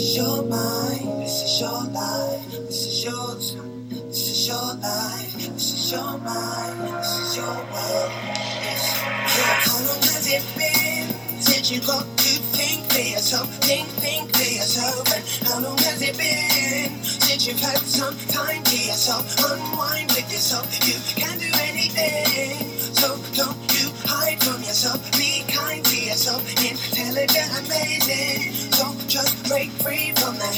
is your mind, this is your life, this is your time, This is your life, this is your mind, this is your world. Yes. Yeah. How long has it been since you got to think for yourself, think, think for yourself? And how long has it been since you've had some time to yourself, unwind with yourself? You can do anything, so don't you hide from yourself. Be kind to yourself, intelligent, amazing. So just break free from the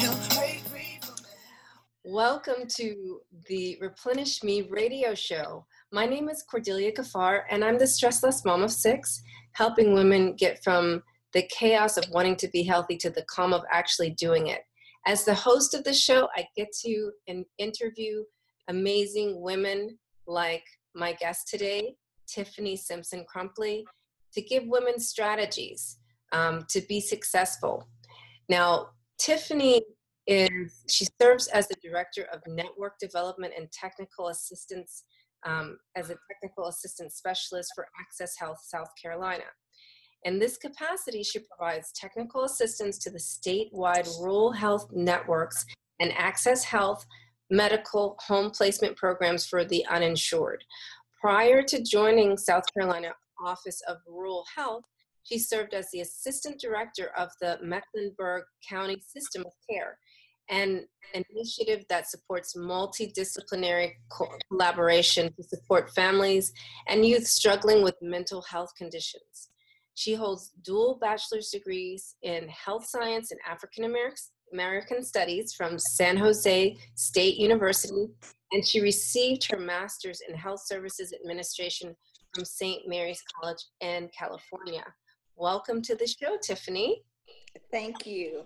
the Welcome to the Replenish Me radio show. My name is Cordelia Gafar, and I'm the stressless mom of six, helping women get from the chaos of wanting to be healthy to the calm of actually doing it. As the host of the show, I get to interview amazing women like my guest today, Tiffany Simpson Crumpley, to give women strategies um, to be successful. Now, Tiffany is she serves as the director of network development and technical assistance um, as a technical assistant specialist for Access Health South Carolina. In this capacity, she provides technical assistance to the statewide rural health networks and Access Health medical home placement programs for the uninsured. Prior to joining South Carolina Office of Rural Health, she served as the assistant director of the Mecklenburg County System of Care, an initiative that supports multidisciplinary co- collaboration to support families and youth struggling with mental health conditions. She holds dual bachelor's degrees in health science and African American studies from San Jose State University, and she received her master's in health services administration from St. Mary's College in California. Welcome to the show, Tiffany. Thank you.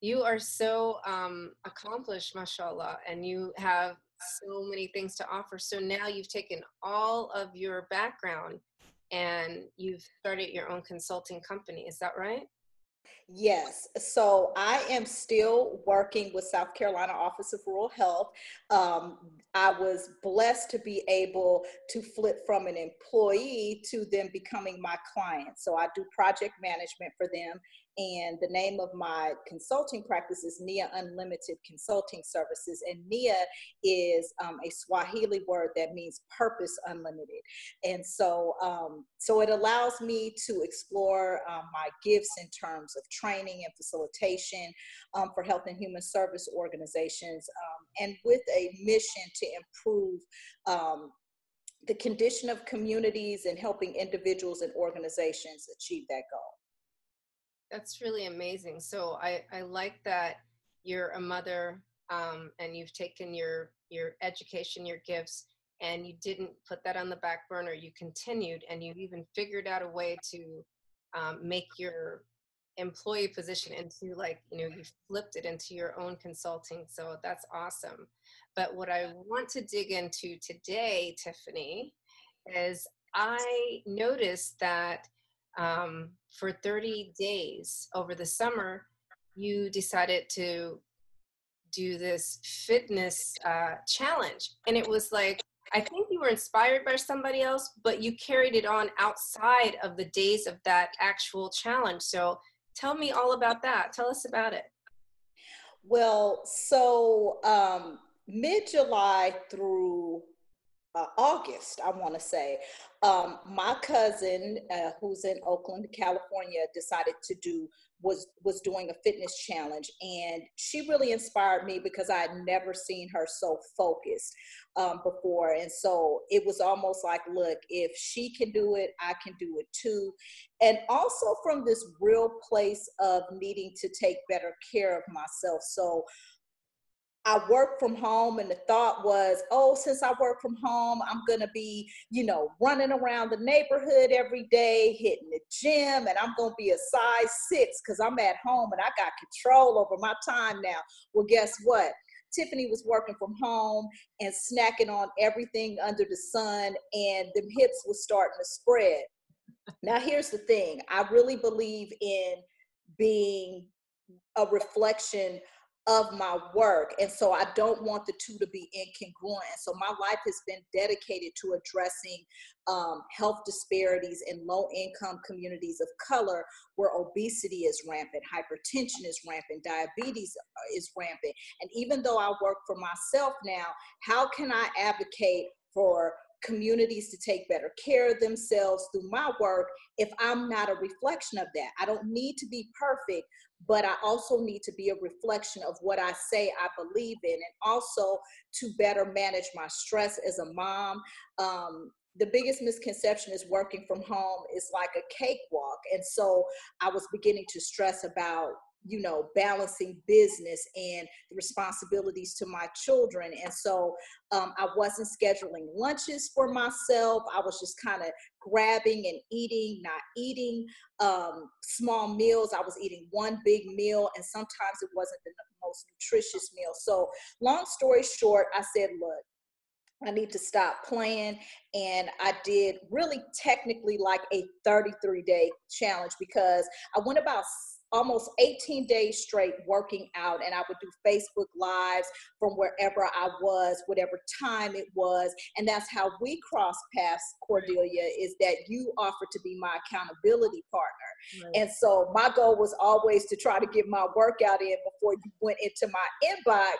You are so um, accomplished, mashallah, and you have so many things to offer. So now you've taken all of your background and you've started your own consulting company. Is that right? Yes. So I am still working with South Carolina Office of Rural Health. Um, I was blessed to be able to flip from an employee to them becoming my client. So I do project management for them. And the name of my consulting practice is NIA Unlimited Consulting Services. And NIA is um, a Swahili word that means purpose unlimited. And so, um, so it allows me to explore um, my gifts in terms of training and facilitation um, for health and human service organizations, um, and with a mission to improve um, the condition of communities and helping individuals and organizations achieve that goal. That's really amazing. So I, I like that you're a mother um, and you've taken your your education, your gifts, and you didn't put that on the back burner. You continued, and you even figured out a way to um, make your employee position into like you know you flipped it into your own consulting. So that's awesome. But what I want to dig into today, Tiffany, is I noticed that um, for 30 days over the summer, you decided to do this fitness uh, challenge. And it was like, I think you were inspired by somebody else, but you carried it on outside of the days of that actual challenge. So tell me all about that. Tell us about it. Well, so um, mid July through uh, August, I want to say, um, my cousin, uh, who's in Oakland, California, decided to do was was doing a fitness challenge, and she really inspired me because I had never seen her so focused um, before, and so it was almost like, look, if she can do it, I can do it too, and also from this real place of needing to take better care of myself. So I work from home, and the thought was, oh, since I work from home, I'm gonna be, you know, running around the neighborhood every day, hitting the gym, and I'm gonna be a size six because I'm at home and I got control over my time now. Well, guess what? Tiffany was working from home and snacking on everything under the sun, and the hips was starting to spread. Now, here's the thing I really believe in being a reflection of my work. And so I don't want the two to be incongruent. And so my life has been dedicated to addressing um, health disparities in low income communities of color where obesity is rampant, hypertension is rampant, diabetes uh, is rampant. And even though I work for myself now, how can I advocate for communities to take better care of themselves through my work if I'm not a reflection of that. I don't need to be perfect, but I also need to be a reflection of what I say I believe in and also to better manage my stress as a mom. Um, the biggest misconception is working from home is like a cakewalk. And so I was beginning to stress about you know balancing business and the responsibilities to my children. And so um, i wasn't scheduling lunches for myself. I was just kind of grabbing and eating not eating um, small meals. I was eating one big meal and sometimes it wasn't the most nutritious meal. So long story short i said look I need to stop playing. And I did really technically like a 33 day challenge because I went about almost 18 days straight working out and I would do Facebook lives from wherever I was, whatever time it was. And that's how we cross paths, Cordelia, is that you offered to be my accountability partner. Right. And so my goal was always to try to get my workout in before you went into my inbox.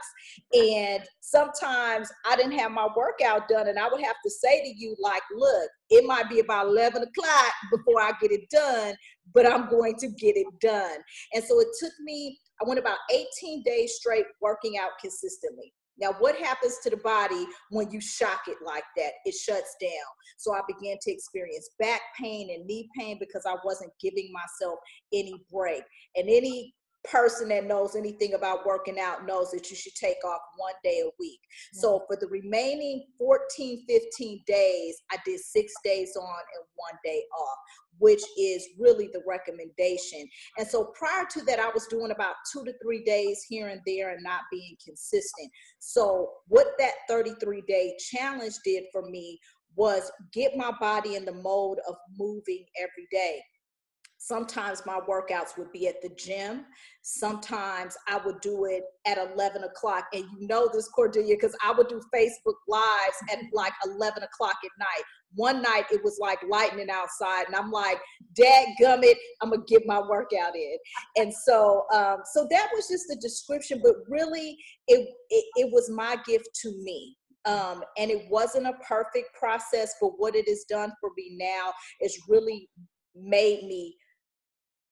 And sometimes I didn't have my workout done and I would have to say to you, like, look, it might be about 11 o'clock before I get it done, but I'm going to get it done. And so it took me, I went about 18 days straight working out consistently. Now, what happens to the body when you shock it like that? It shuts down. So I began to experience back pain and knee pain because I wasn't giving myself any break. And any person that knows anything about working out knows that you should take off one day a week. So for the remaining 14, 15 days, I did six days on and one day off, which is really the recommendation. And so prior to that, I was doing about two to three days here and there and not being consistent. So what that 33 day challenge did for me was get my body in the mode of moving every day. Sometimes my workouts would be at the gym. Sometimes I would do it at 11 o'clock. And you know this, Cordelia, because I would do Facebook Lives at like 11 o'clock at night. One night it was like lightning outside, and I'm like, Dad gummit, I'm gonna get my workout in. And so, um, so that was just the description, but really, it, it, it was my gift to me. Um, and it wasn't a perfect process, but what it has done for me now is really made me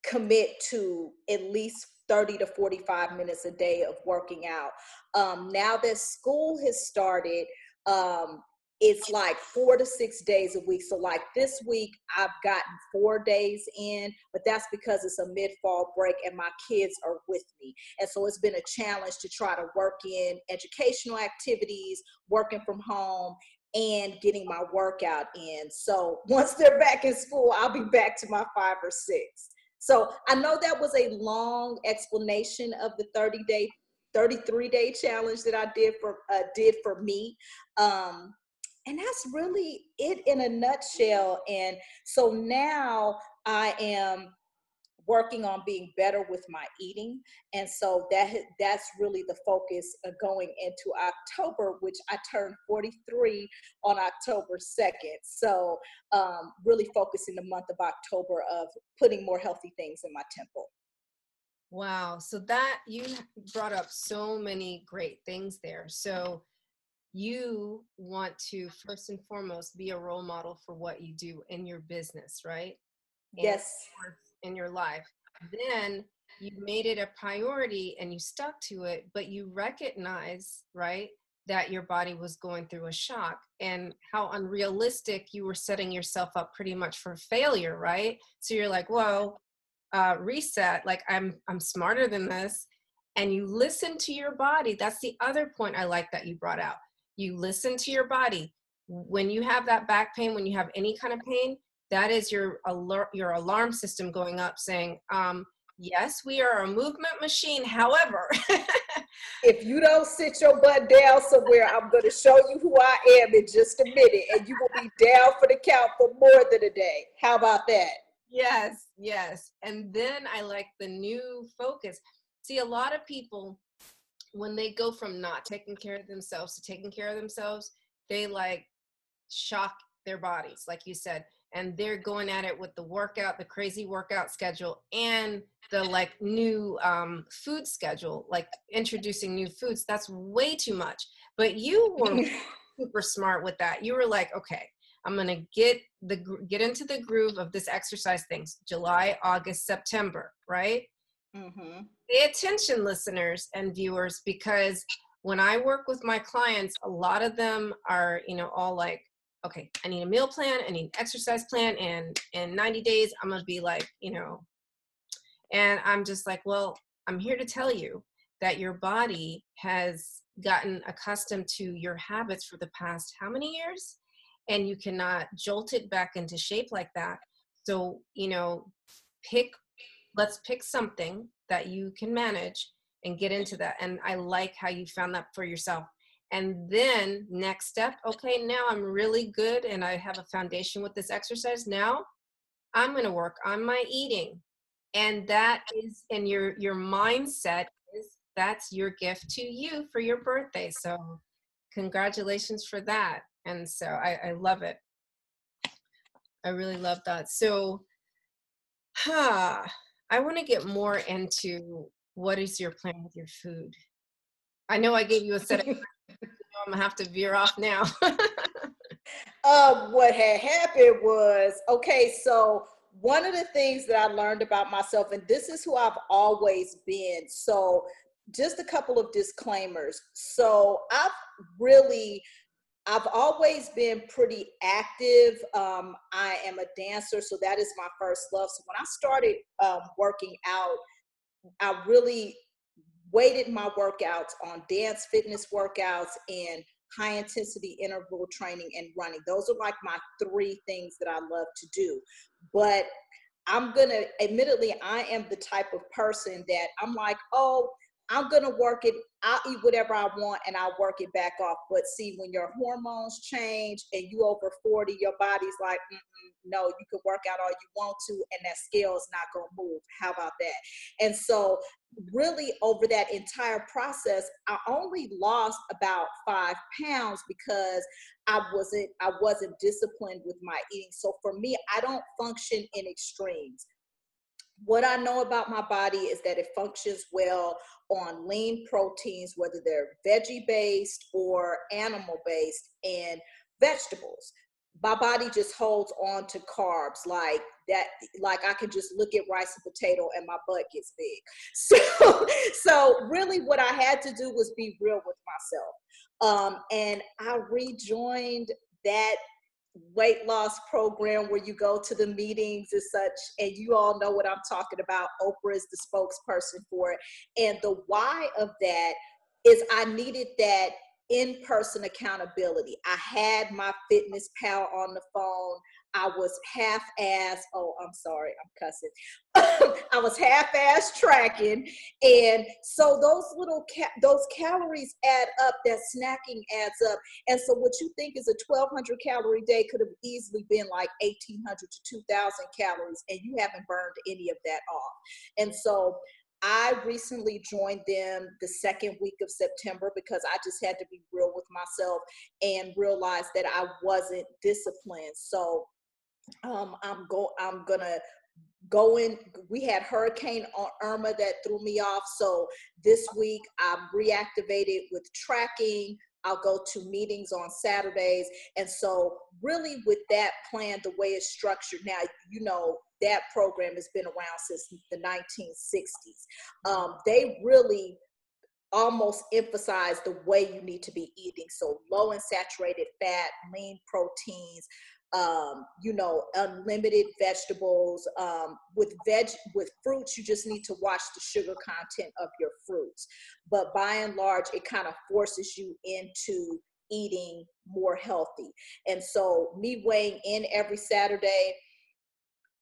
commit to at least 30 to 45 minutes a day of working out. Um, now that school has started, um, it's like four to six days a week. So, like this week, I've gotten four days in, but that's because it's a mid fall break and my kids are with me. And so, it's been a challenge to try to work in educational activities, working from home, and getting my workout in. So, once they're back in school, I'll be back to my five or six. So I know that was a long explanation of the 30 day, 33 day challenge that I did for uh, did for me. Um, and that's really it in a nutshell. And so now I am working on being better with my eating and so that that's really the focus going into october which i turned 43 on october 2nd so um, really focusing the month of october of putting more healthy things in my temple wow so that you brought up so many great things there so you want to first and foremost be a role model for what you do in your business right yes in your life. Then you made it a priority and you stuck to it, but you recognize, right, that your body was going through a shock and how unrealistic you were setting yourself up pretty much for failure, right? So you're like, whoa, uh, reset, like I'm I'm smarter than this. And you listen to your body. That's the other point I like that you brought out. You listen to your body. When you have that back pain, when you have any kind of pain, that is your alert your alarm system going up saying um, yes we are a movement machine however. If you don't sit your butt down somewhere i'm going to show you who i am in just a minute and you will be down for the count for more than a day. How about that? Yes yes. And then i like the new focus. See a lot of people when they go from not taking care of themselves to taking care of themselves, they like shock their bodies, like you said, and they're going at it with the workout, the crazy workout schedule, and the like new um, food schedule, like introducing new foods. That's way too much. But you were super smart with that. You were like, okay, I'm gonna get the get into the groove of this exercise things. July, August, September, right? Mm-hmm. Pay attention, listeners and viewers, because when I work with my clients, a lot of them are, you know, all like, okay, I need a meal plan, I need an exercise plan, and in 90 days, I'm gonna be like, you know, and I'm just like, well, I'm here to tell you that your body has gotten accustomed to your habits for the past how many years? And you cannot jolt it back into shape like that. So, you know, pick let's pick something that you can manage and get into that. And I like how you found that for yourself. And then next step, okay, now I'm really good and I have a foundation with this exercise. Now I'm going to work on my eating. And that is and your your mindset is that's your gift to you for your birthday. So congratulations for that. And so I, I love it. I really love that. So huh, I want to get more into what is your plan with your food. I know I gave you a set of. I'm gonna have to veer off now. uh, what had happened was okay. So one of the things that I learned about myself, and this is who I've always been. So just a couple of disclaimers. So I've really I've always been pretty active. Um, I am a dancer, so that is my first love. So when I started um, working out, I really weighted my workouts on dance fitness workouts and high intensity interval training and running. Those are like my three things that I love to do. But I'm gonna, admittedly, I am the type of person that I'm like, oh, I'm gonna work it. I'll eat whatever I want and I'll work it back off. But see, when your hormones change and you over 40, your body's like, no, you can work out all you want to, and that scale is not gonna move. How about that? And so, really, over that entire process, I only lost about five pounds because I wasn't I wasn't disciplined with my eating. So for me, I don't function in extremes what I know about my body is that it functions well on lean proteins, whether they're veggie based or animal based, and vegetables. My body just holds on to carbs like that. Like I can just look at rice and potato and my butt gets big. So, so really, what I had to do was be real with myself. Um, and I rejoined that weight loss program where you go to the meetings and such, and you all know what I'm talking about. Oprah is the spokesperson for it. And the why of that is I needed that in person accountability. I had my fitness pal on the phone. I was half ass. Oh, I'm sorry, I'm cussing. I was half ass tracking, and so those little ca- those calories add up. That snacking adds up, and so what you think is a 1,200 calorie day could have easily been like 1,800 to 2,000 calories, and you haven't burned any of that off. And so I recently joined them the second week of September because I just had to be real with myself and realize that I wasn't disciplined. So um, I'm go I'm gonna go in. We had Hurricane Irma that threw me off. So this week I'm reactivated with tracking. I'll go to meetings on Saturdays. And so, really, with that plan, the way it's structured now, you know, that program has been around since the 1960s. Um, they really almost emphasize the way you need to be eating. So, low in saturated fat, lean proteins, um, you know, unlimited vegetables. Um, with veg, with fruits, you just need to watch the sugar content of your fruits. But by and large, it kind of forces you into eating more healthy. And so, me weighing in every Saturday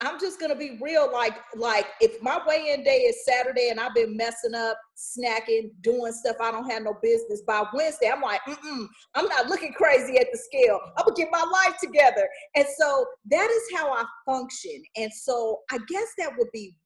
I'm just gonna be real. Like, like if my weigh-in day is Saturday and I've been messing up, snacking, doing stuff I don't have no business. By Wednesday, I'm like, Mm-mm, I'm not looking crazy at the scale. I'm gonna get my life together. And so that is how I function. And so I guess that would be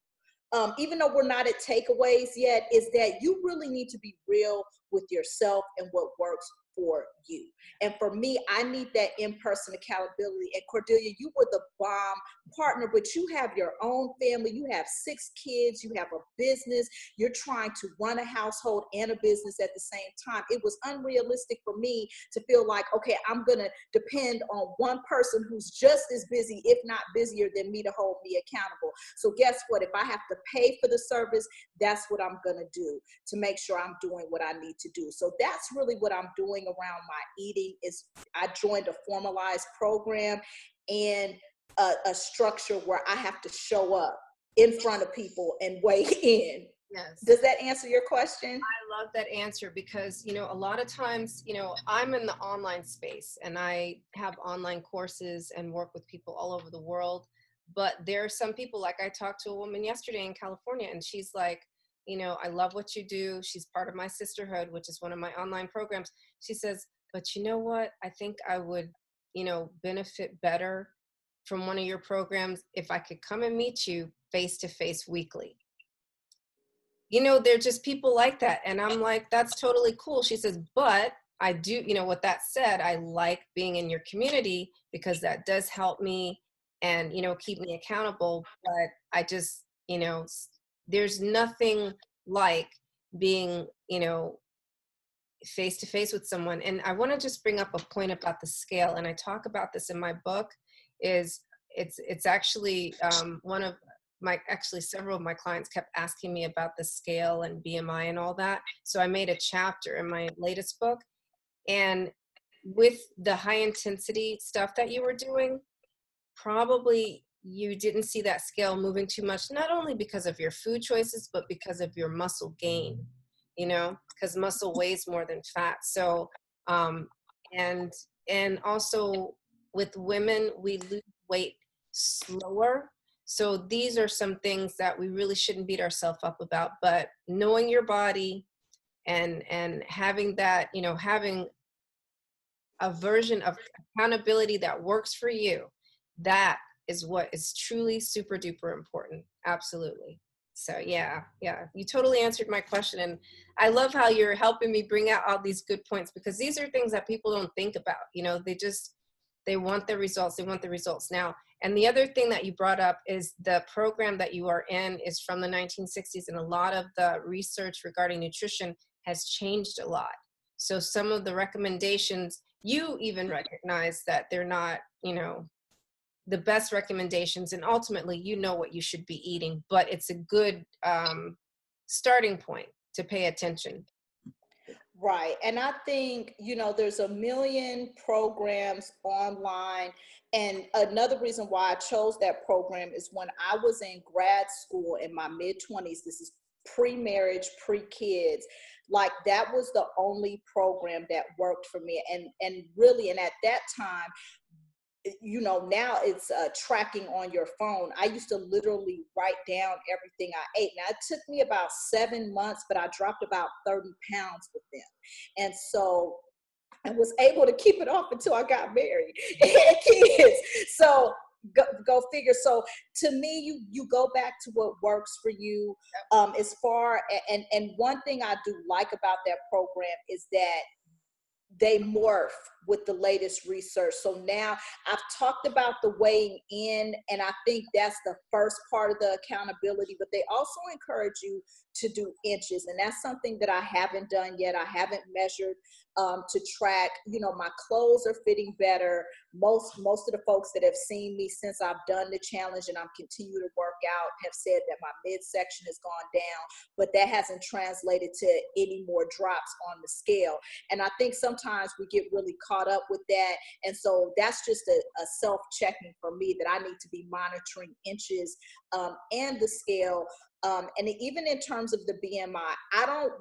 um, even though we're not at takeaways yet, is that you really need to be real with yourself and what works for you. And for me, I need that in person accountability. And Cordelia, you were the bomb partner, but you have your own family. You have six kids, you have a business, you're trying to run a household and a business at the same time. It was unrealistic for me to feel like, okay, I'm going to depend on one person who's just as busy, if not busier than me, to hold me accountable. So, guess what? If I have to pay for the service, that's what I'm going to do to make sure I'm doing what I need to do. So, that's really what I'm doing around my eating is I joined a formalized program and a, a structure where I have to show up in front of people and weigh in. Yes. Does that answer your question? I love that answer because, you know, a lot of times, you know, I'm in the online space and I have online courses and work with people all over the world. But there are some people, like I talked to a woman yesterday in California, and she's like, you know, I love what you do. She's part of my sisterhood, which is one of my online programs. She says, but you know what? I think I would, you know, benefit better from one of your programs if I could come and meet you face to face weekly. You know, they're just people like that. And I'm like, that's totally cool. She says, but I do, you know, with that said, I like being in your community because that does help me and, you know, keep me accountable. But I just, you know, there's nothing like being, you know, face to face with someone and i want to just bring up a point about the scale and i talk about this in my book is it's it's actually um, one of my actually several of my clients kept asking me about the scale and bmi and all that so i made a chapter in my latest book and with the high intensity stuff that you were doing probably you didn't see that scale moving too much not only because of your food choices but because of your muscle gain you know, because muscle weighs more than fat. So, um, and and also with women, we lose weight slower. So these are some things that we really shouldn't beat ourselves up about. But knowing your body and and having that, you know, having a version of accountability that works for you, that is what is truly super duper important. Absolutely so yeah yeah you totally answered my question and i love how you're helping me bring out all these good points because these are things that people don't think about you know they just they want the results they want the results. Now and the other thing that you brought up is the program that you are in is from the 1960s and a lot of the research regarding nutrition has changed a lot. So some of the recommendations you even recognize that they're not you know the best recommendations and ultimately you know what you should be eating but it's a good um, starting point to pay attention. Right and i think you know there's a million programs online and another reason why i chose that program is when i was in grad school in my mid 20s this is pre-marriage pre-kids like that was the only program that worked for me and and really and at that time you know now it's uh, tracking on your phone. I used to literally write down everything i ate. Now it took me about seven months but i dropped about 30 pounds with them. And so i was able to keep it off until i got married and kids. So go, go figure. So to me you you go back to what works for you. Um as far and and one thing i do like about that program is that they morph with the latest research. So now I've talked about the weighing in, and I think that's the first part of the accountability, but they also encourage you to do inches. And that's something that I haven't done yet. I haven't measured um, to track, you know, my clothes are fitting better. Most, most of the folks that have seen me since I've done the challenge and I'm continuing to work out have said that my midsection has gone down, but that hasn't translated to any more drops on the scale. And I think sometimes we get really caught up with that. And so that's just a, a self checking for me that I need to be monitoring inches um, and the scale um, and even in terms of the BMI, I don't,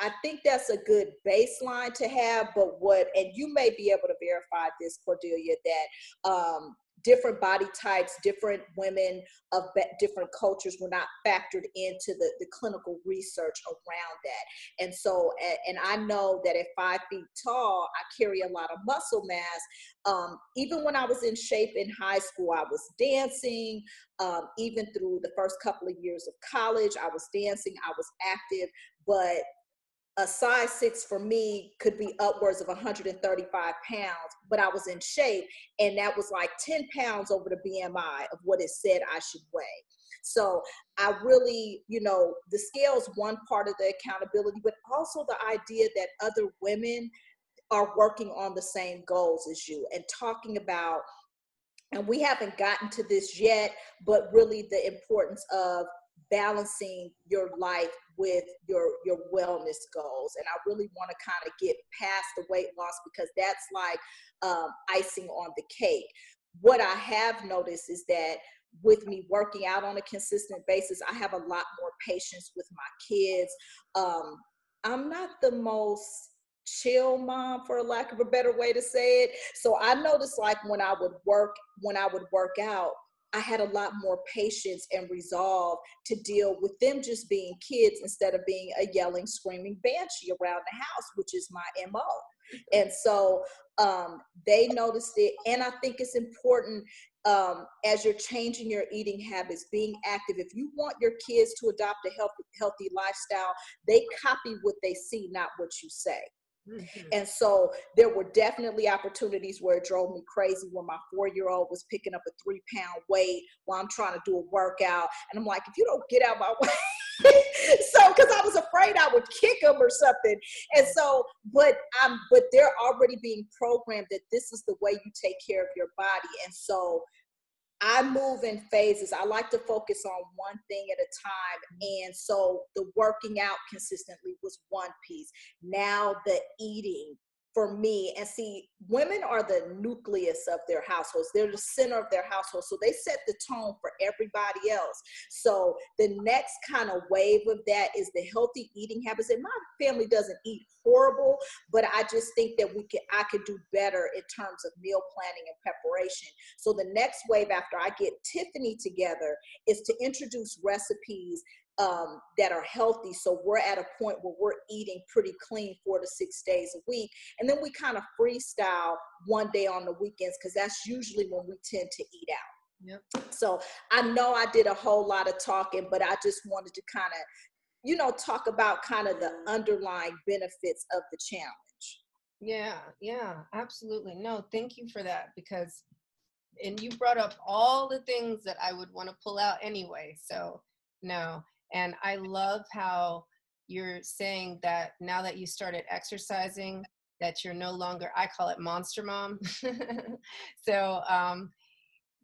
I think that's a good baseline to have, but what, and you may be able to verify this, Cordelia, that um, different body types, different women of different cultures were not factored into the, the clinical research around that. And so, and I know that at five feet tall, I carry a lot of muscle mass. Um, even when I was in shape in high school, I was dancing. Um, even through the first couple of years of college, I was dancing, I was active, but a size six for me could be upwards of 135 pounds, but I was in shape, and that was like 10 pounds over the BMI of what it said I should weigh. So I really, you know, the scale is one part of the accountability, but also the idea that other women are working on the same goals as you and talking about and we haven't gotten to this yet, but really the importance of balancing your life with your your wellness goals. And i really want to kind of get past the weight loss because that's like um, icing on the cake. What i have noticed is that with me working out on a consistent basis i have a lot more patience with my kids. Um, i'm not the most chill mom for lack of a better way to say it. So i noticed like when i would work when i would work out I had a lot more patience and resolve to deal with them just being kids instead of being a yelling, screaming banshee around the house, which is my MO. And so um, they noticed it. And I think it's important um, as you're changing your eating habits, being active. If you want your kids to adopt a healthy, healthy lifestyle, they copy what they see, not what you say. Mm-hmm. And so there were definitely opportunities where it drove me crazy when my four year old was picking up a three pound weight while I'm trying to do a workout. And I'm like, if you don't get out my way. so because I was afraid I would kick him or something. And so, but I'm but they're already being programmed that this is the way you take care of your body. And so I move in phases. I like to focus on one thing at a time. Mm-hmm. And so the working out consistently was one piece. Now the eating for me and see women are the nucleus of their households. They're the center of their household. So they set the tone for everybody else. So the next kind of wave of that is the healthy eating habits. And my family doesn't eat horrible but i just think that we can i could do better in terms of meal planning and preparation. So the next wave after i get tiffany together is to introduce recipes um, that are healthy. So we're at a point where we're eating pretty clean four to six days a week. And then we kind of freestyle one day on the weekends because that's usually when we tend to eat out. Yep. So I know I did a whole lot of talking, but I just wanted to kind of, you know, talk about kind of the underlying benefits of the challenge. Yeah, yeah, absolutely. No, thank you for that because, and you brought up all the things that I would want to pull out anyway. So, no, and I love how you're saying that now that you started exercising, that you're no longer, I call it monster mom. so um,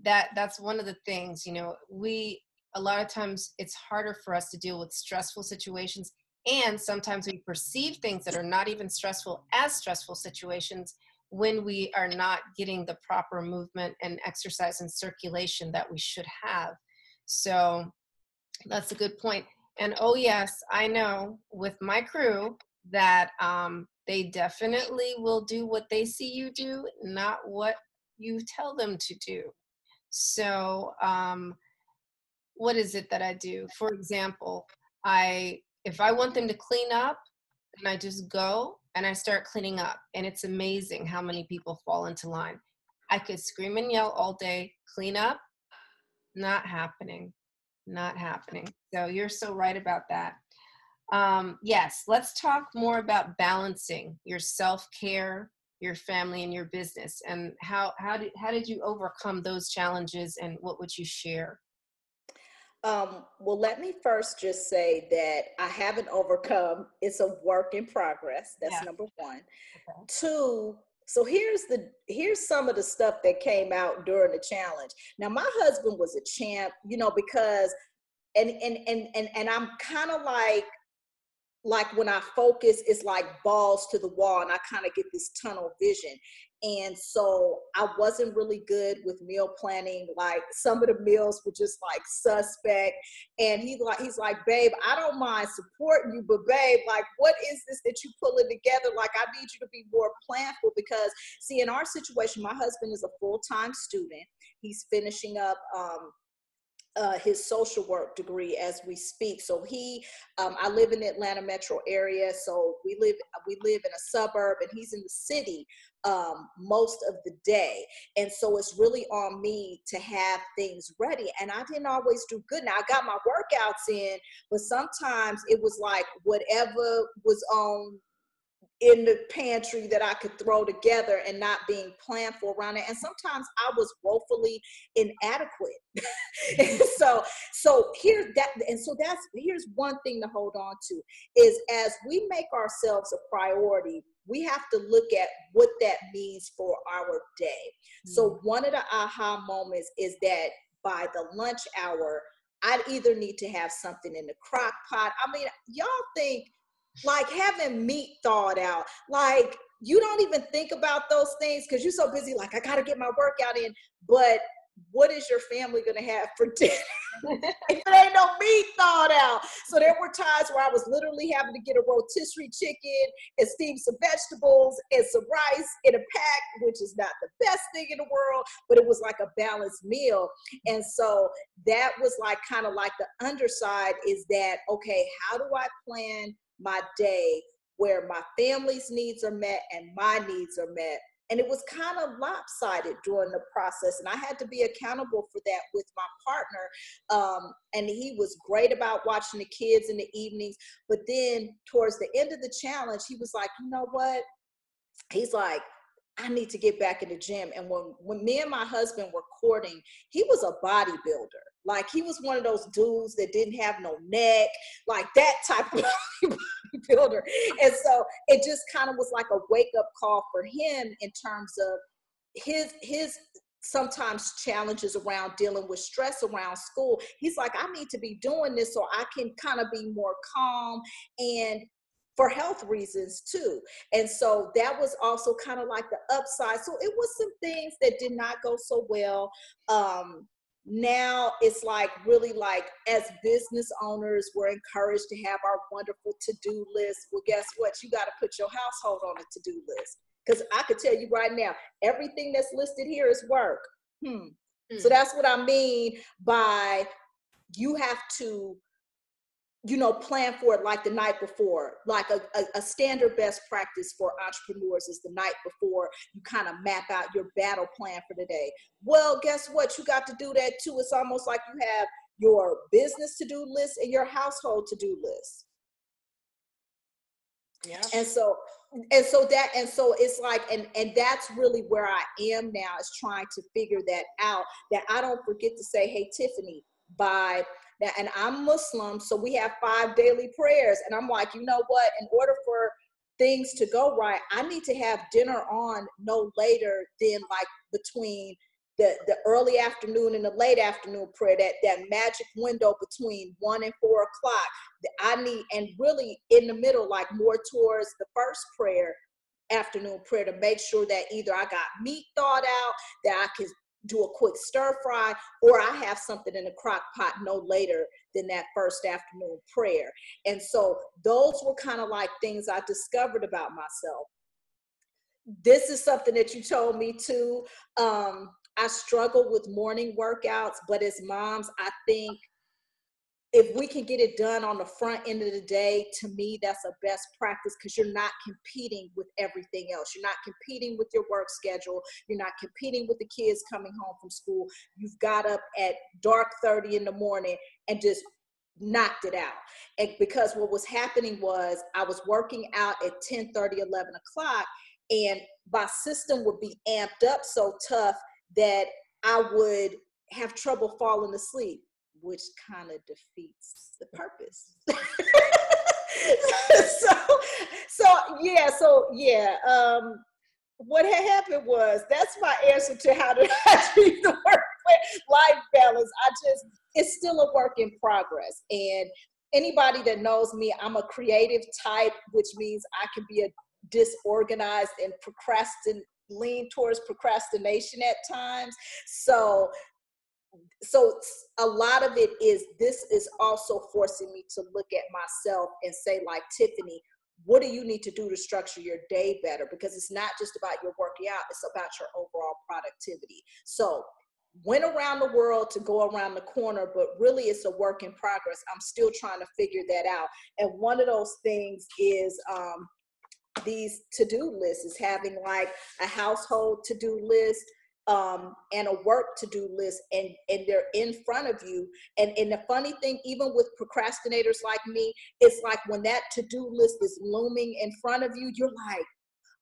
that that's one of the things, you know, we, a lot of times it's harder for us to deal with stressful situations. And sometimes we perceive things that are not even stressful as stressful situations when we are not getting the proper movement and exercise and circulation that we should have. So that's a good point. And oh, yes, I know with my crew that um, they definitely will do what they see you do, not what you tell them to do. So, um, what is it that I do? For example, I if I want them to clean up, then I just go and I start cleaning up, and it's amazing how many people fall into line. I could scream and yell all day, clean up, not happening not happening. So you're so right about that. Um, yes, let's talk more about balancing your self care, your family, and your business, and how how did how did you overcome those challenges, and what would you share? Um, well, let me first just say that I haven't overcome. It's a work in progress. That's yeah. number one. Okay. Two, so here's the here's some of the stuff that came out during the challenge. Now my husband was a champ, you know, because and and and and and I'm kind of like like when I focus, it's like balls to the wall, and I kind of get this tunnel vision. And so I wasn't really good with meal planning. Like some of the meals were just like suspect. And he like he's like, babe, I don't mind supporting you, but babe, like what is this that you're pulling together? Like I need you to be more planful because see, in our situation, my husband is a full-time student. He's finishing up um, uh, his social work degree as we speak. So he, um, I live in the Atlanta metro area, so we live we live in a suburb, and he's in the city um, most of the day. And so it's really on me to have things ready. And I didn't always do good. Now I got my workouts in, but sometimes it was like whatever was on in the pantry that I could throw together and not being planned for around it. And sometimes I was woefully inadequate. so, so here that, and so that's, here's one thing to hold on to is as we make ourselves a priority, we have to look at what that means for our day. Mm-hmm. So one of the aha moments is that by the lunch hour, I'd either need to have something in the crock pot. I mean, y'all think like having meat thawed out, like you don't even think about those things because you're so busy, like, I got to get my workout in. But what is your family to have for dinner? if it ain't no meat thawed out. So there were times where I was literally having to get a rotisserie chicken and steam some vegetables and some rice in a pack, which is not the best thing in the world, but it was like a balanced meal. And so that was like kind of like the underside is that, okay, how do I plan my day where my family's needs are met and my needs are met. And it was kind of lopsided during the process. And I had to be accountable for that with my partner. Um, and he was great about watching the kids in the evenings. But then towards the end of the challenge, he was like, you know what? He's like, I need to get back in the gym. And when, when me and my husband were courting, he was a bodybuilder. Like he was one of those dudes that didn't have no neck, like that type of bodybuilder. And so it just kind of was like a wake up call for him in terms of his his sometimes challenges around dealing with stress around school. He's like, I need to be doing this so I can kind of be more calm and for health reasons too. And so that was also kind of like the upside. So it was some things that did not go so well. Um, now it's like really like as business owners we're encouraged to have our wonderful to-do list well guess what you got to put your household on a to-do list because i could tell you right now everything that's listed here is work hmm. Mm. so that's what i mean by you have to you know, plan for it like the night before. Like a, a, a, standard best practice for entrepreneurs is the night before you kind of map out your battle plan for the day. Well, guess what? You got to do that too. It's almost like you have your business to do list and your household to do list. Yeah. And so and so that and so it's like and and that's really where I am now is trying to figure that out that I don't forget to say, hey Tiffany, by and I'm Muslim, so we have five daily prayers. And I'm like, you know what? In order for things to go right, I need to have dinner on no later than like between the, the early afternoon and the late afternoon prayer, that, that magic window between one and four o'clock. I need, and really in the middle, like more towards the first prayer, afternoon prayer to make sure that either I got meat thawed out, that I can do a quick stir fry, or I have something in the crock pot no later than that first afternoon prayer. And so those were kind of like things I discovered about myself. This is something that you told me too. Um, I struggle with morning workouts, but as moms, I think if we can get it done on the front end of the day, to me, that's a best practice because you're not competing with everything else. You're not competing with your work schedule. You're not competing with the kids coming home from school. You've got up at dark 30 in the morning and just knocked it out. And because what was happening was I was working out at 10 30, 11 o'clock, and my system would be amped up so tough that I would have trouble falling asleep which kind of defeats the purpose. so, so yeah, so yeah. Um, what had happened was that's my answer to how to achieve the work life balance. I just it's still a work in progress, and anybody that knows me, I'm a creative type, which means I can be a disorganized and procrastinate lean towards procrastination at times. So so a lot of it is this is also forcing me to look at myself and say like tiffany what do you need to do to structure your day better? Because it's not just about your working out it's about your overall productivity. So went around the world to go around the corner but really it's a work in progress. I'm still trying to figure that out. And one of those things is um, these to-do lists is having like a household to-do list um, and a work to-do list and and they're in front of you. And and the funny thing even with procrastinators like me it's like when that to-do list is looming in front of you you're like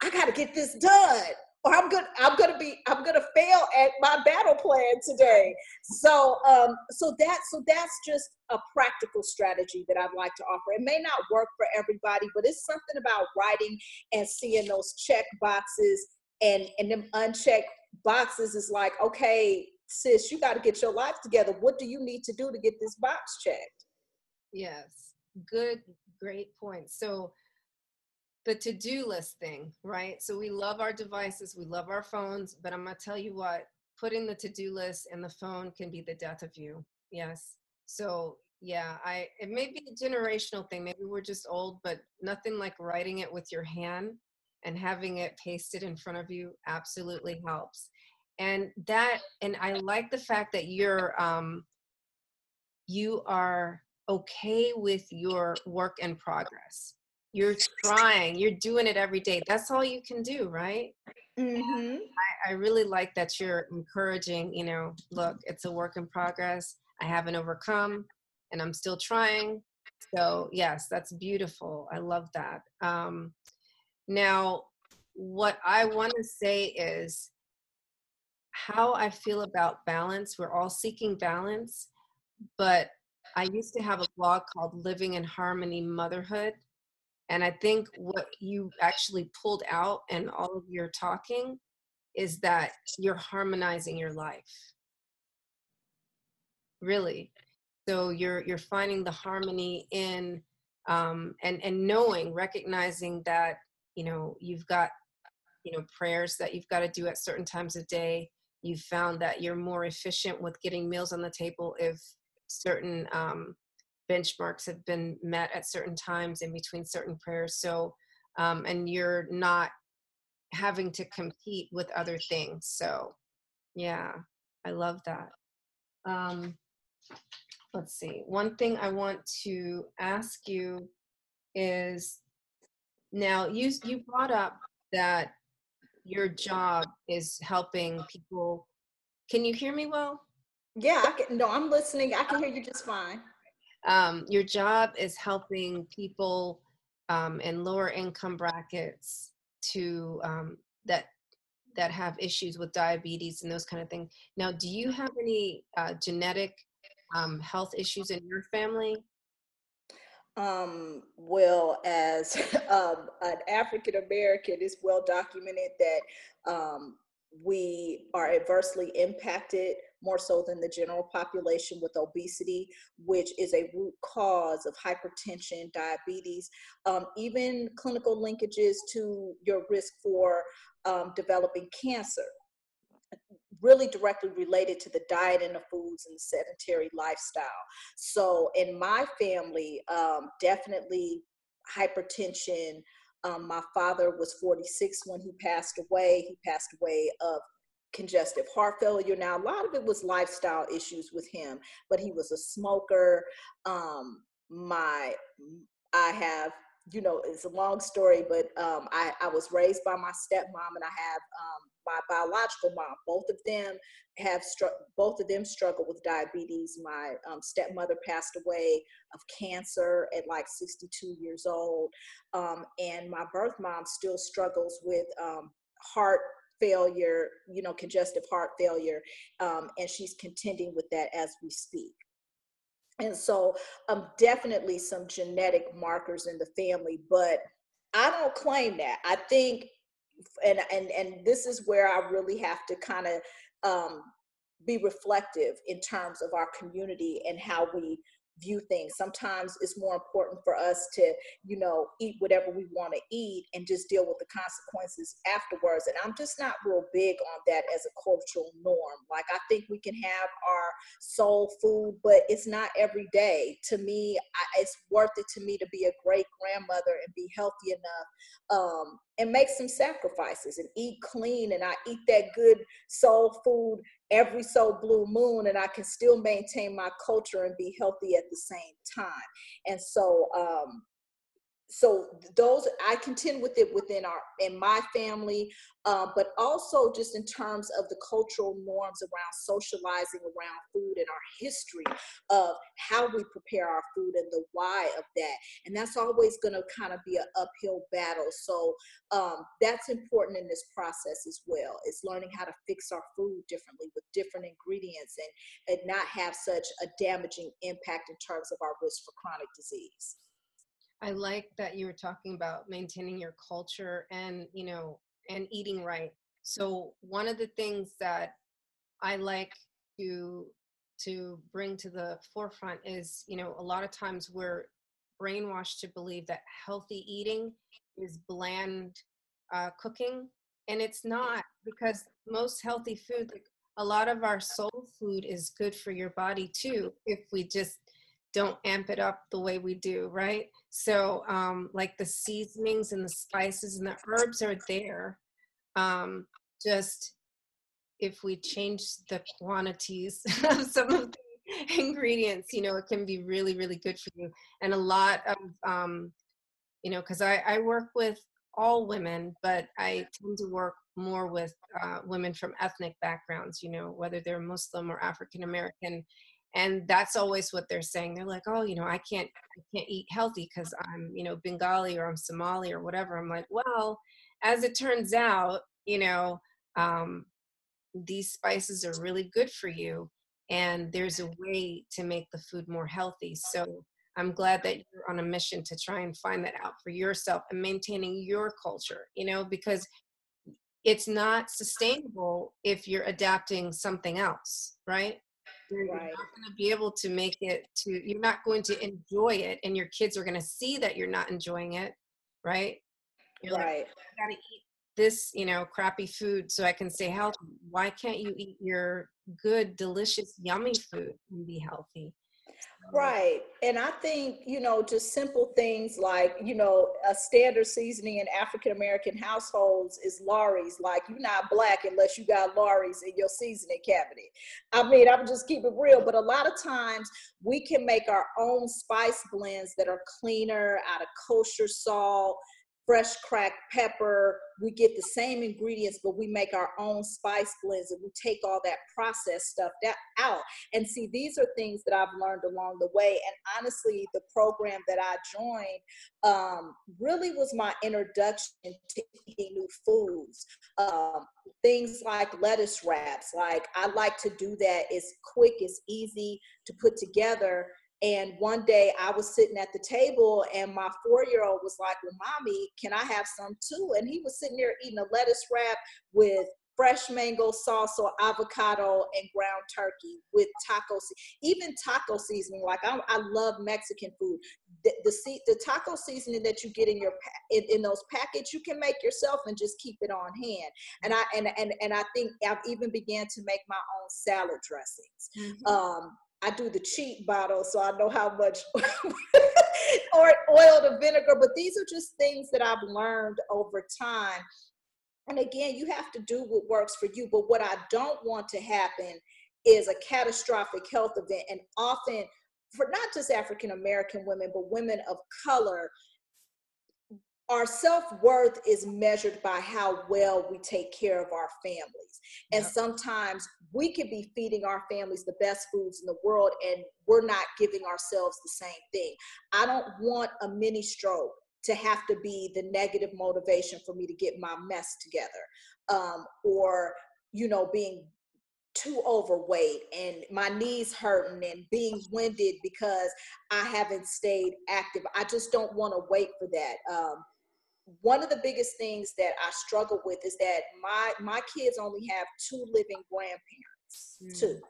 i got to get this done or i'm good i'm gonna be i'm gonna fail at my battle plan today. So um so that so that's just a practical strategy that i'd like to offer. It may not work for everybody but it's something about writing and seeing those check boxes and and them unchecked boxes is like, okay, sis, you got to get your life together. What do you need to do to get this box checked? Yes, good, great point. So, the to do list thing, right? So, we love our devices, we love our phones, but I'm going to tell you what, putting the to do list in the phone can be the death of you. Yes. So, yeah, I it may be a generational thing. Maybe we're just old, but nothing like writing it with your hand and having it pasted in front of you absolutely helps. And that and i like the fact that you're um you are okay with your work in progress. You're trying you're doing it every day. That's all you can do right? Mm-hmm. I, I really like that you're encouraging you know look it's a work in progress. I haven't overcome and i'm still trying. So yes that's beautiful. I love that. Um now, what I want to say is how I feel about balance. We're all seeking balance, but I used to have a blog called Living in Harmony Motherhood. And I think what you actually pulled out and all of your talking is that you're harmonizing your life. Really. So you're you're finding the harmony in um, and and knowing, recognizing that you know you've got you know prayers that you've got to do at certain times of day. You've found that you're more efficient with getting meals on the table if certain um, benchmarks have been met at certain times in between certain prayers. So um, and you're not having to compete with other things. So yeah i love that. Um, let's see. One thing i want to ask you is now, you you brought up that your job is helping people. Can you hear me well? Yeah, I can. No, I'm listening. I can hear you just fine. Um, your job is helping people um, in lower income brackets to um, that that have issues with diabetes and those kind of things. Now, do you have any uh, genetic um, health issues in your family? Um, well, as um, an African American, it's well documented that um, we are adversely impacted more so than the general population with obesity, which is a root cause of hypertension, diabetes, um, even clinical linkages to your risk for um, developing cancer really directly related to the diet and the foods and the sedentary lifestyle. So in my family, um, definitely hypertension. Um, my father was 46 when he passed away. He passed away of congestive heart failure. Now, a lot of it was lifestyle issues with him, but he was a smoker. Um, my, I have you know, it's a long story, but um, I, I was raised by my stepmom and I have um, my biological mom. Both of them have struck. Both of them struggle with diabetes. My um, stepmother passed away of cancer at like 62 years old, um, and my birth mom still struggles with um, heart failure. You know, congestive heart failure, um, and she's contending with that as we speak. And so, um, definitely some genetic markers in the family, but I don't claim that. I think, and and and this is where I really have to kind of um, be reflective in terms of our community and how we view things. Sometimes it's more important for us to, you know, eat whatever we want to eat and just deal with the consequences afterwards. And I'm just not real big on that as a cultural norm. Like, I think we can have our soul food, but it's not every day. To me, I, it's worth it to me to be a great grandmother and be healthy enough um, and make some sacrifices and eat clean and I eat that good soul food every so blue moon and I can still maintain my culture and be healthy at the same time. And so um so those i contend with it within our in my family uh, but also just in terms of the cultural norms around socializing around food and our history of how we prepare our food and the why of that. And that's always going to kind of be an uphill battle. So um, that's important in this process as well it's learning how to fix our food differently with different ingredients and, and not have such a damaging impact in terms of our risk for chronic disease I like that you were talking about maintaining your culture and, you know, and eating right. So one of the things that I like to to bring to the forefront is, you know, a lot of times we're brainwashed to believe that healthy eating is bland uh, cooking, and it's not because most healthy food, like a lot of our soul food, is good for your body too if we just don't amp it up the way we do, right? So, um, like the seasonings and the spices and the herbs are there. Um, just if we change the quantities of some of the ingredients, you know, it can be really, really good for you. And a lot of, um, you know, because I, I work with all women, but I tend to work more with uh, women from ethnic backgrounds, you know, whether they're Muslim or African American and that's always what they're saying. They're like oh you know i can't i can't eat healthy because i'm you know bengali or i'm somali or whatever. I'm like well as it turns out you know um, these spices are really good for you and there's a way to make the food more healthy. So i'm glad that you're on a mission to try and find that out for yourself and maintaining your culture you know because it's not sustainable if you're adapting something else right you're right. not going to be able to make it to you're not going to enjoy it and your kids are going to see that you're not enjoying it right? You're right. Like, i gotta eat this you know crappy food so i can stay healthy. Why can't you eat your good delicious yummy food and be healthy Right. And I think, you know, just simple things like, you know, a standard seasoning in African American households is Lawry's. Like, you're not black unless you got Lawry's in your seasoning cabinet. I mean, I'm just keep it real. But a lot of times we can make our own spice blends that are cleaner out of kosher salt fresh cracked pepper. We get the same ingredients, but we make our own spice blends and we take all that processed stuff that out. And see, these are things that I've learned along the way. And honestly, the program that I joined um, really was my introduction to eating new foods. Um, things like lettuce wraps, like I like to do that. It's quick, it's easy to put together and one day I was sitting at the table and my four year old was like, Well, mommy, can I have some too? And he was sitting there eating a lettuce wrap with fresh mango sauce or avocado and ground turkey with taco, even taco seasoning. Like I, I love Mexican food. The, the, the taco seasoning that you get in your in, in those packets, you can make yourself and just keep it on hand. And I and and and I think I've even began to make my own salad dressings. Mm-hmm. Um, I do the cheap bottle, so I know how much or oil to vinegar. But these are just things that I've learned over time. And again, you have to do what works for you. But what I don't want to happen is a catastrophic health event. And often, for not just African American women, but women of color, our self-worth is measured by how well we take care of our families and sometimes we could be feeding our families the best foods in the world and we're not giving ourselves the same thing i don't want a mini stroke to have to be the negative motivation for me to get my mess together um, or you know being too overweight and my knees hurting and being winded because I haven't stayed active. I just don't want to wait for that. Um, one of the biggest things that I struggle with is that my my kids only have two living grandparents, mm. two.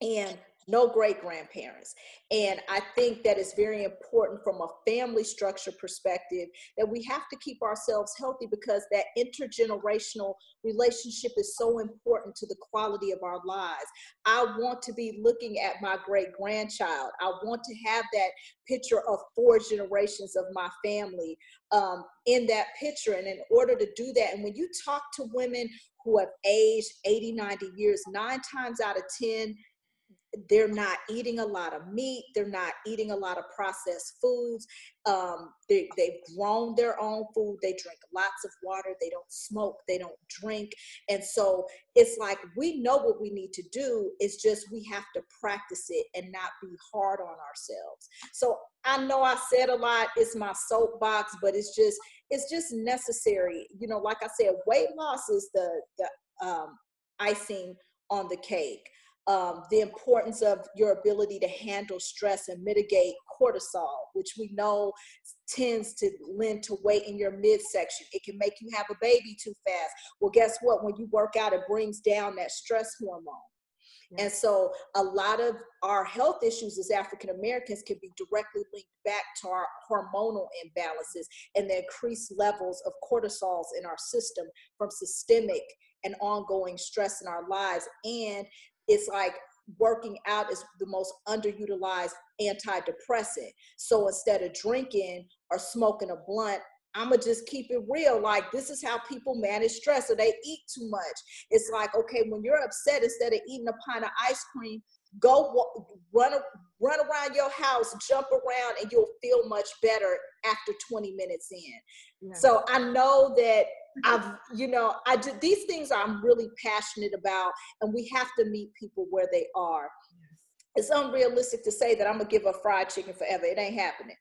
And no great grandparents. And I think that it's very important from a family structure perspective that we have to keep ourselves healthy because that intergenerational relationship is so important to the quality of our lives. I want to be looking at my great grandchild. I want to have that picture of four generations of my family um, in that picture. And in order to do that, and when you talk to women who have aged 80, 90 years, nine times out of 10, they're not eating a lot of meat they're not eating a lot of processed foods um, they, they've grown their own food they drink lots of water they don't smoke they don't drink. And so it's like we know what we need to do it's just we have to practice it and not be hard on ourselves. So i know i said a lot it's my soapbox but it's just it's just necessary you know like i said weight loss is the the um, icing on the cake um, the importance of your ability to handle stress and mitigate cortisol, which we know tends to lend to weight in your midsection. It can make you have a baby too fast. Well, guess what? When you work out, it brings down that stress hormone. And so a lot of our health issues as African Americans can be directly linked back to our hormonal imbalances and the increased levels of cortisols in our system from systemic and ongoing stress in our lives and it's like working out is the most underutilized antidepressant. So instead of drinking or smoking a blunt, I'ma just keep it real. Like this is how people manage stress, or they eat too much. It's like okay, when you're upset, instead of eating a pint of ice cream, go run run around your house, jump around, and you'll feel much better after 20 minutes in. Yeah. So I know that I've, you know, I do these things I'm really passionate about, and we have to meet people where they are. It's unrealistic to say that I'm gonna give up fried chicken forever. It ain't happening.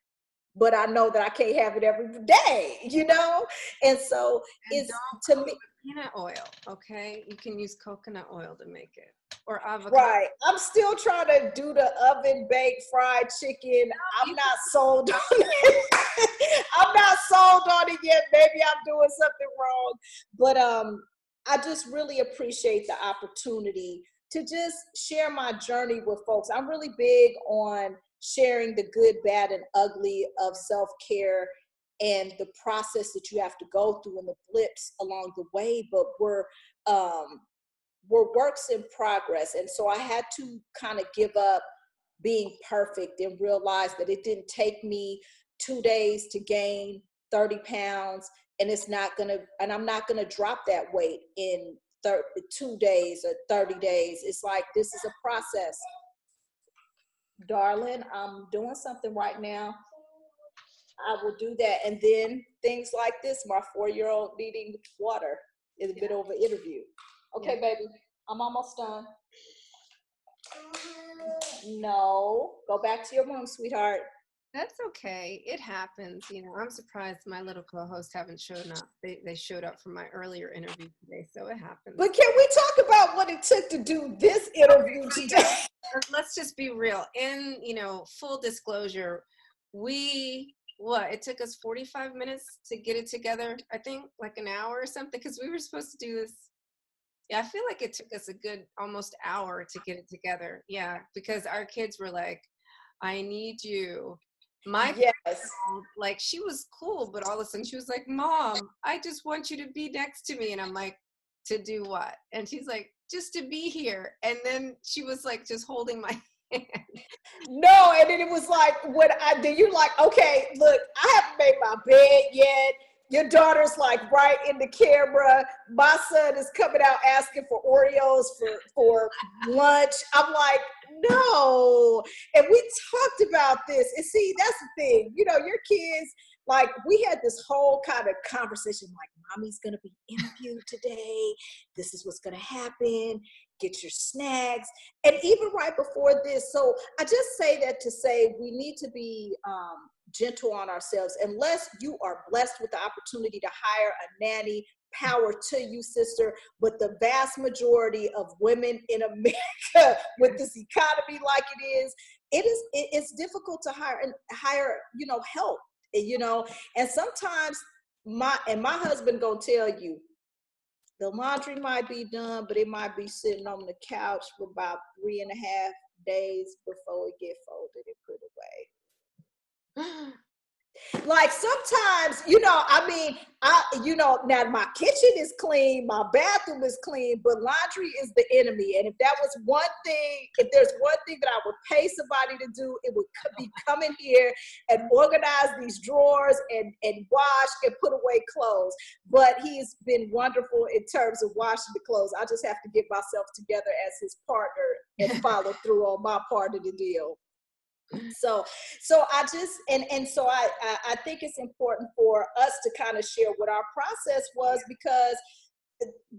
But I know that I can't have it every day, you know? And so and it's to me peanut oil, okay? You can use coconut oil to make it or avocado. Right. I'm still trying to do the oven baked fried chicken. No, I'm not sold on it. I'm not sold on it yet. Maybe I'm doing something wrong. But um I just really appreciate the opportunity to just share my journey with folks. I'm really big on sharing the good, bad, and ugly of self care and the process that you have to go through and the blips along the way. But we're um, we're works in progress. And so I had to kind of give up being perfect and realize that it didn't take me two days to gain 30 pounds and it's not gonna and i'm not gonna drop that weight in 30, two days or 30 days it's like this is a process darling i'm doing something right now i will do that and then things like this my four-year-old needing water in a bit of an interview Okay, yeah. baby, I'm almost done. No, go back to your room, sweetheart. That's okay. It happens. You know, I'm surprised my little co-hosts haven't shown up. They they showed up for my earlier interview today, so it happens. But can we talk about what it took to do this interview today? Let's just be real. In you know, full disclosure, we what it took us 45 minutes to get it together. I think like an hour or something because we were supposed to do this yeah, I feel like it took us a good almost hour to get it together. Yeah, because our kids were like, I need you. My yes. like she was cool, but all of a sudden she was like, Mom, I just want you to be next to me. And I'm like, to do what? And she's like, just to be here. And then she was like just holding my hand. No, and then it was like when I did you like, okay, look, I haven't made my bed yet your daughter's like right in the camera. My son is coming out asking for Oreos for, for lunch. I'm like, no. And we talked about this. And see, that's the thing. You know, your kids, like, we had this whole kind of conversation like, mommy's going to be interviewed today. This is what's going to happen. Get your snacks. And even right before this. So I just say that to say we need to be um, gentle on ourselves unless you are blessed with the opportunity to hire a nanny power to you sister but the vast majority of women in america with this economy like it is it is it's difficult to hire and hire you know help you know and sometimes my and my husband gonna tell you the laundry might be done but it might be sitting on the couch for about three and a half days before it get folded and put away. like sometimes you know i mean i you know now my kitchen is clean my bathroom is clean but laundry is the enemy. And if that was one thing if there's one thing that i would pay somebody to do it would be coming here and organize these drawers and and wash and put away clothes. But he's been wonderful in terms of washing the clothes. I just have to get myself together as his partner and follow through on my part of the deal so so i just and and so I, I i think it's important for us to kind of share what our process was because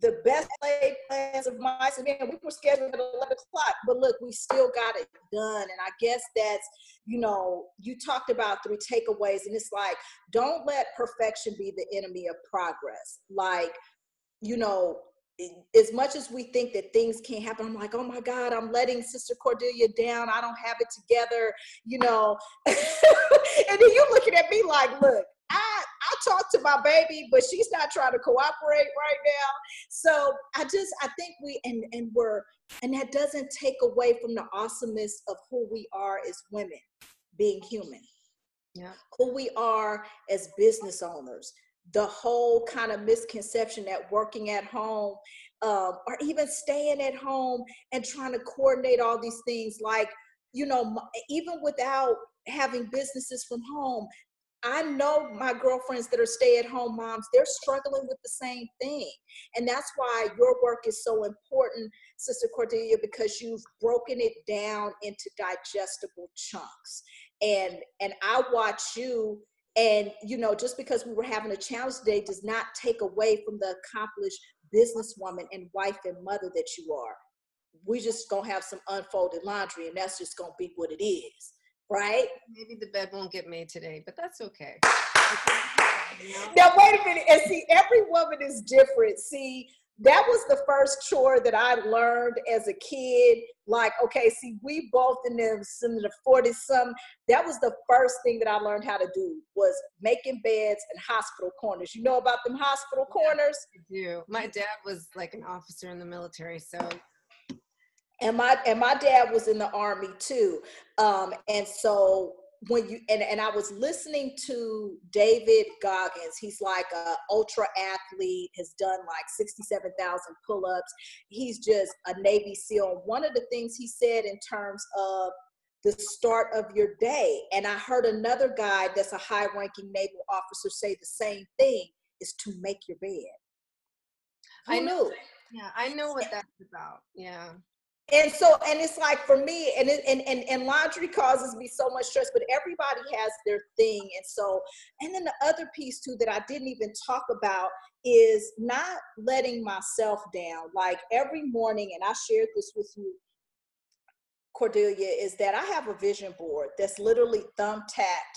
the best laid plans of mice and man, we were scheduled at 11 o'clock, but look, we still got it done. And I guess that's, you know, you talked about three takeaways, and it's like, don't let perfection be the enemy of progress. Like, you know, as much as we think that things can't happen, I'm like, oh my God, I'm letting Sister Cordelia down. I don't have it together, you know. and then you're looking at me like, look, I I talk to my baby, but she's not trying to cooperate right now. So I just I think we and and we're and that doesn't take away from the awesomeness of who we are as women, being human. Yeah. Who we are as business owners, the whole kind of misconception that working at home um, or even staying at home and trying to coordinate all these things like you know even without having businesses from home I know my girlfriends that are stay at home moms, they're struggling with the same thing. And that's why your work is so important, Sister Cordelia, because you've broken it down into digestible chunks. And and I watch you and, you know, just because we were having a challenge today does not take away from the accomplished businesswoman and wife and mother that you are. We just gonna have some unfolded laundry, and that's just gonna be what it is, right? Maybe the bed won't get made today, but that's okay. now wait a minute, and see, every woman is different. See, that was the first chore that I learned as a kid. Like, okay, see, we both in the, in the 40s, some, that was the first thing that I learned how to do was making beds and hospital corners. You know about them hospital corners? Yeah, I do. My dad was like an officer in the military, so and my and my dad was in the army too um, and so when you and, and I was listening to David Goggins, he's like a ultra athlete, has done like 67,000 pull-ups. He's just a Navy SEAL. One of the things he said in terms of the start of your day, and I heard another guy that's a high-ranking naval officer say the same thing, is to make your bed. Who I know. Knew? Yeah, I know what that's about. Yeah and so and it's like for me and, it, and and and laundry causes me so much stress but everybody has their thing. And so and then the other piece too that i didn't even talk about is not letting myself down. Like every morning and i shared this with you cordelia is that i have a vision board that's literally thumbtacked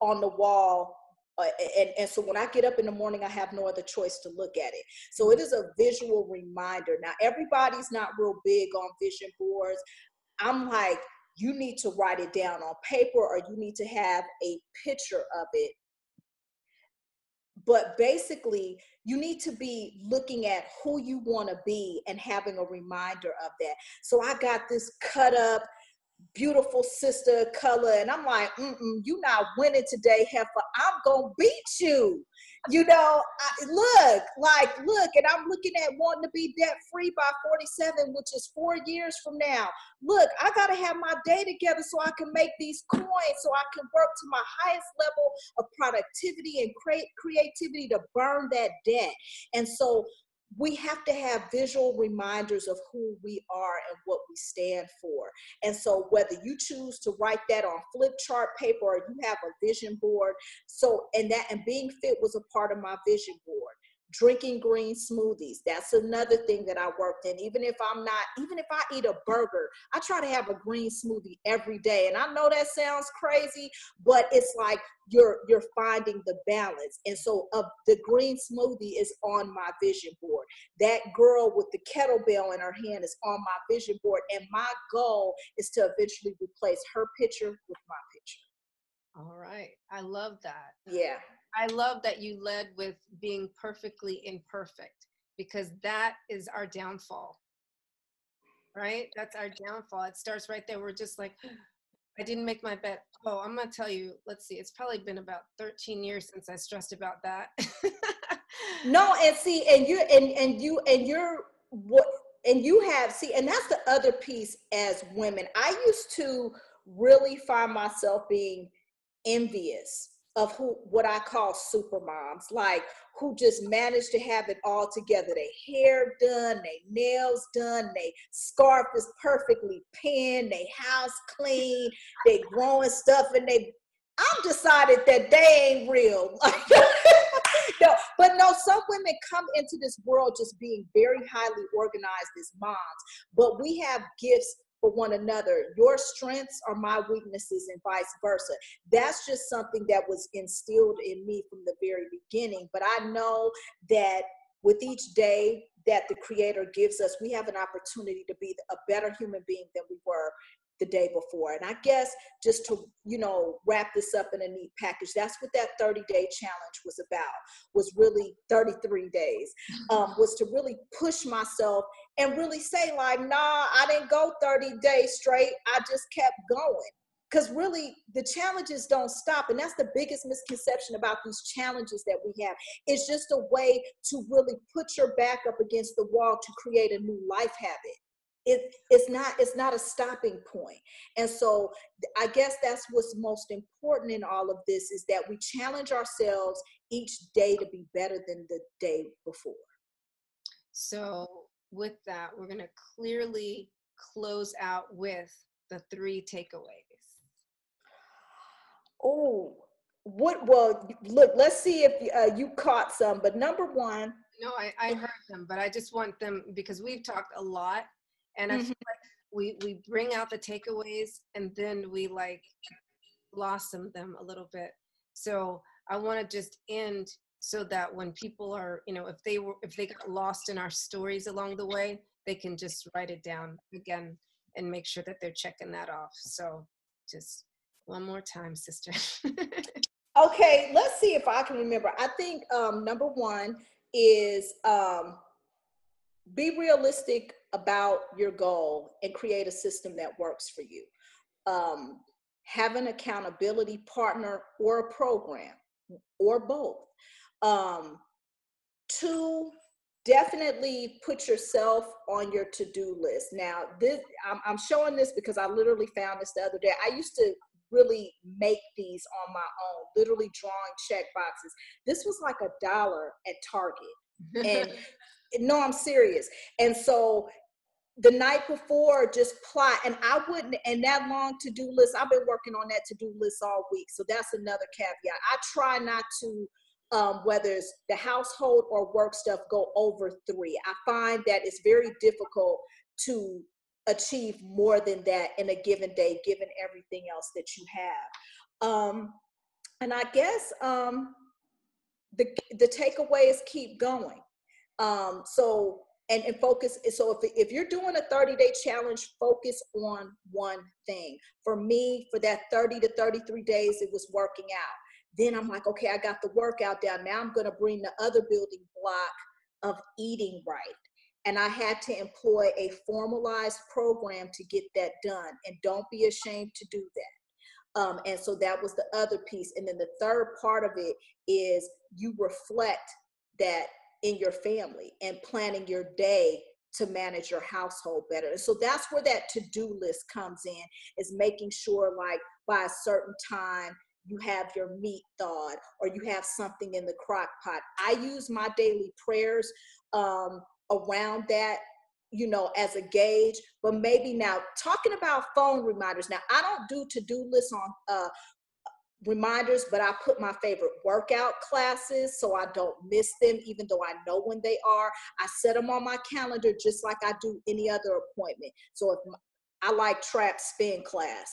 on the wall uh, and, and so when I get up in the morning, I have no other choice to look at it. So it is a visual reminder. Now, everybody's not real big on vision boards. I'm like, you need to write it down on paper or you need to have a picture of it. But basically, you need to be looking at who you want to be and having a reminder of that. So I got this cut up beautiful sister color. And I'm like, mm you not winning today, heifer. I'm gonna beat you. You know, I, look, like, look, and I'm looking at wanting to be debt free by 47, which is four years from now. Look, I gotta have my day together so I can make these coins, so I can work to my highest level of productivity and create creativity to burn that debt. And so we have to have visual reminders of who we are and what we stand for. And so, whether you choose to write that on flip chart paper or you have a vision board, so and that and being fit was a part of my vision board drinking green smoothies. That's another thing that I worked in. Even if I'm not, even if I eat a burger, I try to have a green smoothie every day. And I know that sounds crazy, but it's like you're you're finding the balance. And so uh, the green smoothie is on my vision board. That girl with the kettlebell in her hand is on my vision board. And my goal is to eventually replace her picture with my picture. All right. I love that. Yeah. I love that you led with being perfectly imperfect because that is our downfall. right? That's our downfall. It starts right there. We're just like, I didn't make my bed. Oh, I'm gonna tell you. Let's see. It's probably been about 13 years since I stressed about that. no, and see, and you and and you and you're what and you have see, and that's the other piece as women. I used to really find myself being envious of who what I call super moms, like who just manage to have it all together. Their hair done, their nails done, their scarf is perfectly pinned, their house clean, they growing stuff and they I'm decided that they ain't real. no, but no, some women come into this world just being very highly organized as moms, but we have gifts for one another. Your strengths are my weaknesses, and vice versa. That's just something that was instilled in me from the very beginning. But I know that with each day that the Creator gives us, we have an opportunity to be a better human being than we were the day before. And I guess just to, you know, wrap this up in a neat package, that's what that 30 day challenge was about, was really 33 days, um, was to really push myself and really say, like, nah, I didn't go 30 days straight. I just kept going. Because really, the challenges don't stop. And that's the biggest misconception about these challenges that we have. It's just a way to really put your back up against the wall to create a new life habit it, it's not it's not a stopping point and so i guess that's what's most important in all of this is that we challenge ourselves each day to be better than the day before so with that we're going to clearly close out with the three takeaways oh what well look let's see if uh, you caught some but number one no I, I heard them but i just want them because we've talked a lot and mm-hmm. I feel like we we bring out the takeaways and then we like blossom them a little bit. So I want to just end so that when people are, you know, if they were if they got lost in our stories along the way, they can just write it down again and make sure that they're checking that off. So just one more time, sister. okay, let's see if I can remember. I think um, number one is um, be realistic about your goal and create a system that works for you. Um, have an accountability partner or a program or both. Um, two, definitely put yourself on your to-do list. Now, this I'm, I'm showing this because I literally found this the other day. I used to really make these on my own, literally drawing check boxes. This was like a dollar at Target. And no, I'm serious. And so the night before, just plot. And I wouldn't, and that long to do list, I've been working on that to do list all week. So that's another caveat. I try not to, um, whether it's the household or work stuff, go over three. I find that it's very difficult to achieve more than that in a given day, given everything else that you have. Um, and I guess um, the the takeaway is keep going. Um, so and, and focus. So if, if you're doing a 30 day challenge, focus on one thing. For me, for that 30 to 33 days, it was working out. Then I'm like, okay, I got the workout down. Now I'm going to bring the other building block of eating right. And I had to employ a formalized program to get that done. And don't be ashamed to do that. Um, and so that was the other piece. And then the third part of it is you reflect that in your family and planning your day to manage your household better. And so that's where that to-do list comes in is making sure like by a certain time you have your meat thawed or you have something in the crock pot. I use my daily prayers um, around that you know as a gauge but maybe now talking about phone reminders now i don't do to-do lists on uh, reminders, but I put my favorite workout classes so I don't miss them, even though I know when they are. I set them on my calendar just like I do any other appointment. So if I like trap spin class.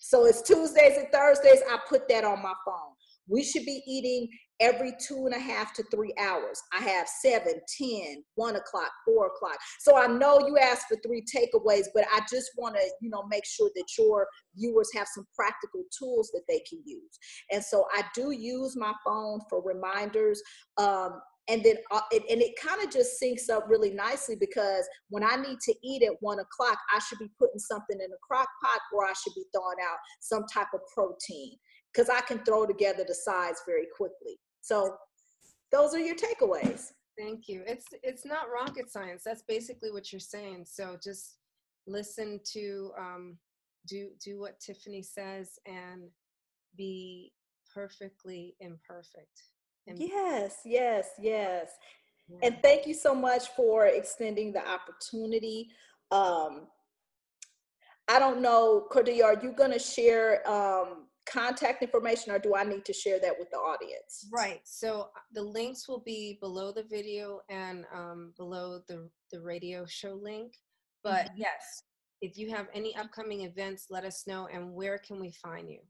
So it's Tuesdays and Thursdays, I put that on my phone. We should be eating every two and a half to three hours. I have seven, ten, one o'clock, four o'clock. So I know you asked for three takeaways, but I just want to, you know, make sure that your viewers have some practical tools that they can use. And so I do use my phone for reminders. Um, and then uh, it, and it kind of just syncs up really nicely because when I need to eat at one o'clock, I should be putting something in a crock pot or I should be throwing out some type of protein because I can throw together the sides very quickly. So those are your takeaways. Thank you. It's it's not rocket science. That's basically what you're saying. So just listen to um, do do what Tiffany says and be perfectly imperfect. And yes, yes, yes. Yeah. And thank you so much for extending the opportunity. Um, I don't know, Cordelia, are you going to share um, contact information or do I need to share that with the audience? Right. So uh, the links will be below the video and um, below the, the radio show link. But mm-hmm. yes, if you have any upcoming events, let us know and where can we find you?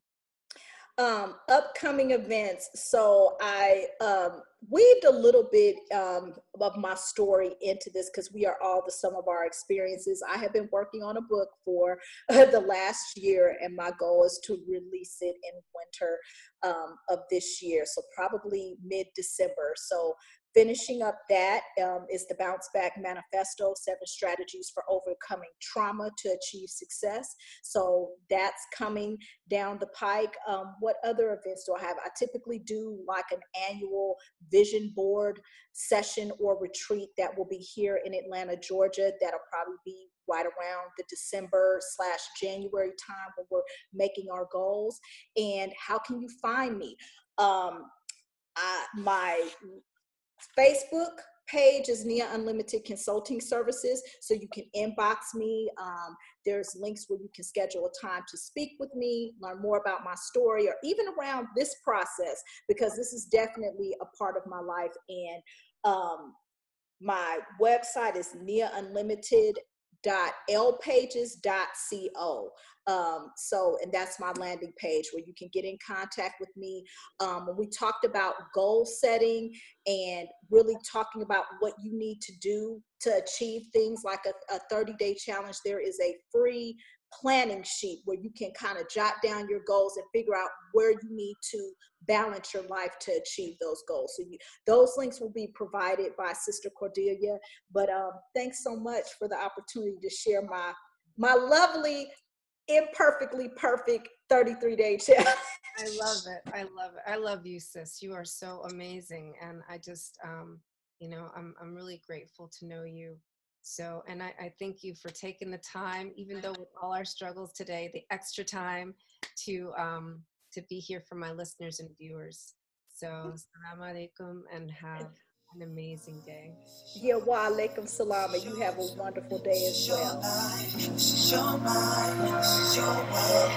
Um, upcoming events. So I um, weaved a little bit um, of my story into this because we are all the sum of our experiences. I have been working on a book for uh, the last year, and my goal is to release it in winter um, of this year. So probably mid December. So Finishing up that um, is the Bounce Back Manifesto Seven Strategies for Overcoming Trauma to Achieve Success. So that's coming down the pike. Um, what other events do I have? I typically do like an annual vision board session or retreat that will be here in Atlanta, Georgia. That'll probably be right around the December slash January time when we're making our goals. And how can you find me? Um, my Facebook page is Nia Unlimited Consulting Services, so you can inbox me. Um, there's links where you can schedule a time to speak with me, learn more about my story, or even around this process, because this is definitely a part of my life. And um, my website is Nia Unlimited lpages.co. Um, so, and that's my landing page where you can get in contact with me. Um, when we talked about goal setting and really talking about what you need to do to achieve things like a, a 30 day challenge, there is a free planning sheet where you can kind of jot down your goals and figure out where you need to balance your life to achieve those goals. So you, those links will be provided by Sister Cordelia. But um, thanks so much for the opportunity to share my my lovely, imperfectly perfect 33 day challenge. I love it. I love it. I love you, sis. You are so amazing, and I just, um, you know, I'm I'm really grateful to know you so, and I, I, thank you for taking the time, even though with all our struggles today, the extra time to um, to be here for my listeners and viewers. So, salam alaikum and have an amazing day. Yeah, wa alaikum salam, and you have a wonderful day as well. This is your mind, this is your world.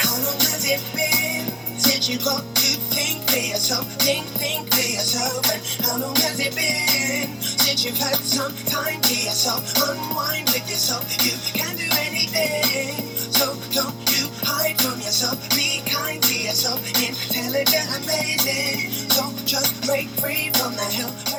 How long has it been since you got to think for yourself, think, think for yourself? And how long has it been since you've had some time to yourself, unwind with yourself? You can do anything, so don't you hide from yourself. Be kind to yourself, intelligent, amazing. So just break free from the hell.